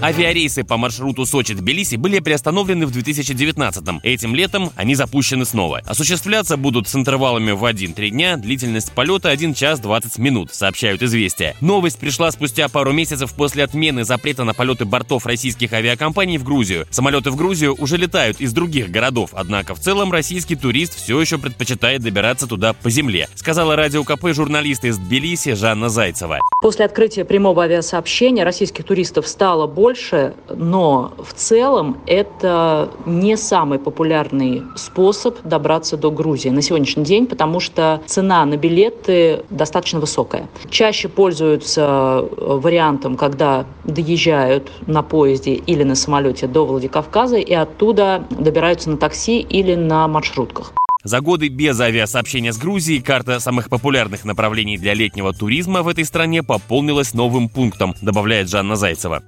Авиарейсы по маршруту Сочи-Тбилиси были приостановлены в 2019-м. Этим летом они запущены снова. Осуществляться будут с интервалами в 1-3 дня, длительность полета 1 час 20 минут, сообщают «Известия». Новость пришла спустя пару месяцев после отмены запрета на полеты бортов российских авиакомпаний в Грузию. Самолеты в Грузию уже летают из других городов, однако в целом российский турист все еще предпочитает добираться туда по земле, сказала радио КП журналист из Тбилиси Жанна Зайцева. После открытия прямого авиасообщения российских туристов стало больше больше, но в целом это не самый популярный способ добраться до Грузии на сегодняшний день, потому что цена на билеты достаточно высокая. Чаще пользуются э, вариантом, когда доезжают на поезде или на самолете до Владикавказа и оттуда добираются на такси или на маршрутках. За годы без авиасообщения с Грузией карта самых популярных направлений для летнего туризма в этой стране пополнилась новым пунктом, добавляет Жанна Зайцева.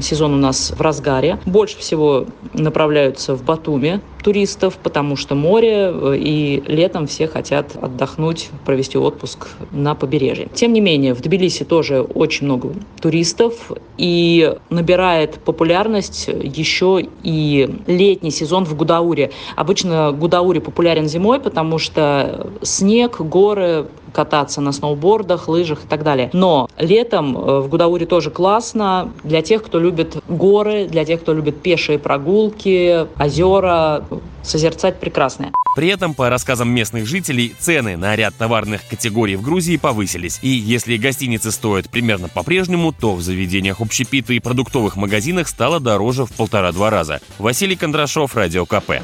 Сезон у нас в разгаре. Больше всего направляются в Батуми туристов, потому что море, э, и летом все хотят отдохнуть, провести отпуск на побережье. Тем не менее, в Тбилиси тоже очень много туристов, и набирает популярность еще и летний сезон в Гудауре. Обычно Гудауре популярен зимой, потому что снег, горы, кататься на сноубордах, лыжах и так далее. Но летом э, в Гудауре тоже классно для тех, кто любит горы, для тех, кто любит пешие прогулки, озера, созерцать прекрасное. При этом, по рассказам местных жителей, цены на ряд товарных категорий в Грузии повысились. И если гостиницы стоят примерно по-прежнему, то в заведениях общепита и продуктовых магазинах стало дороже в полтора-два раза. Василий Кондрашов, Радио КП.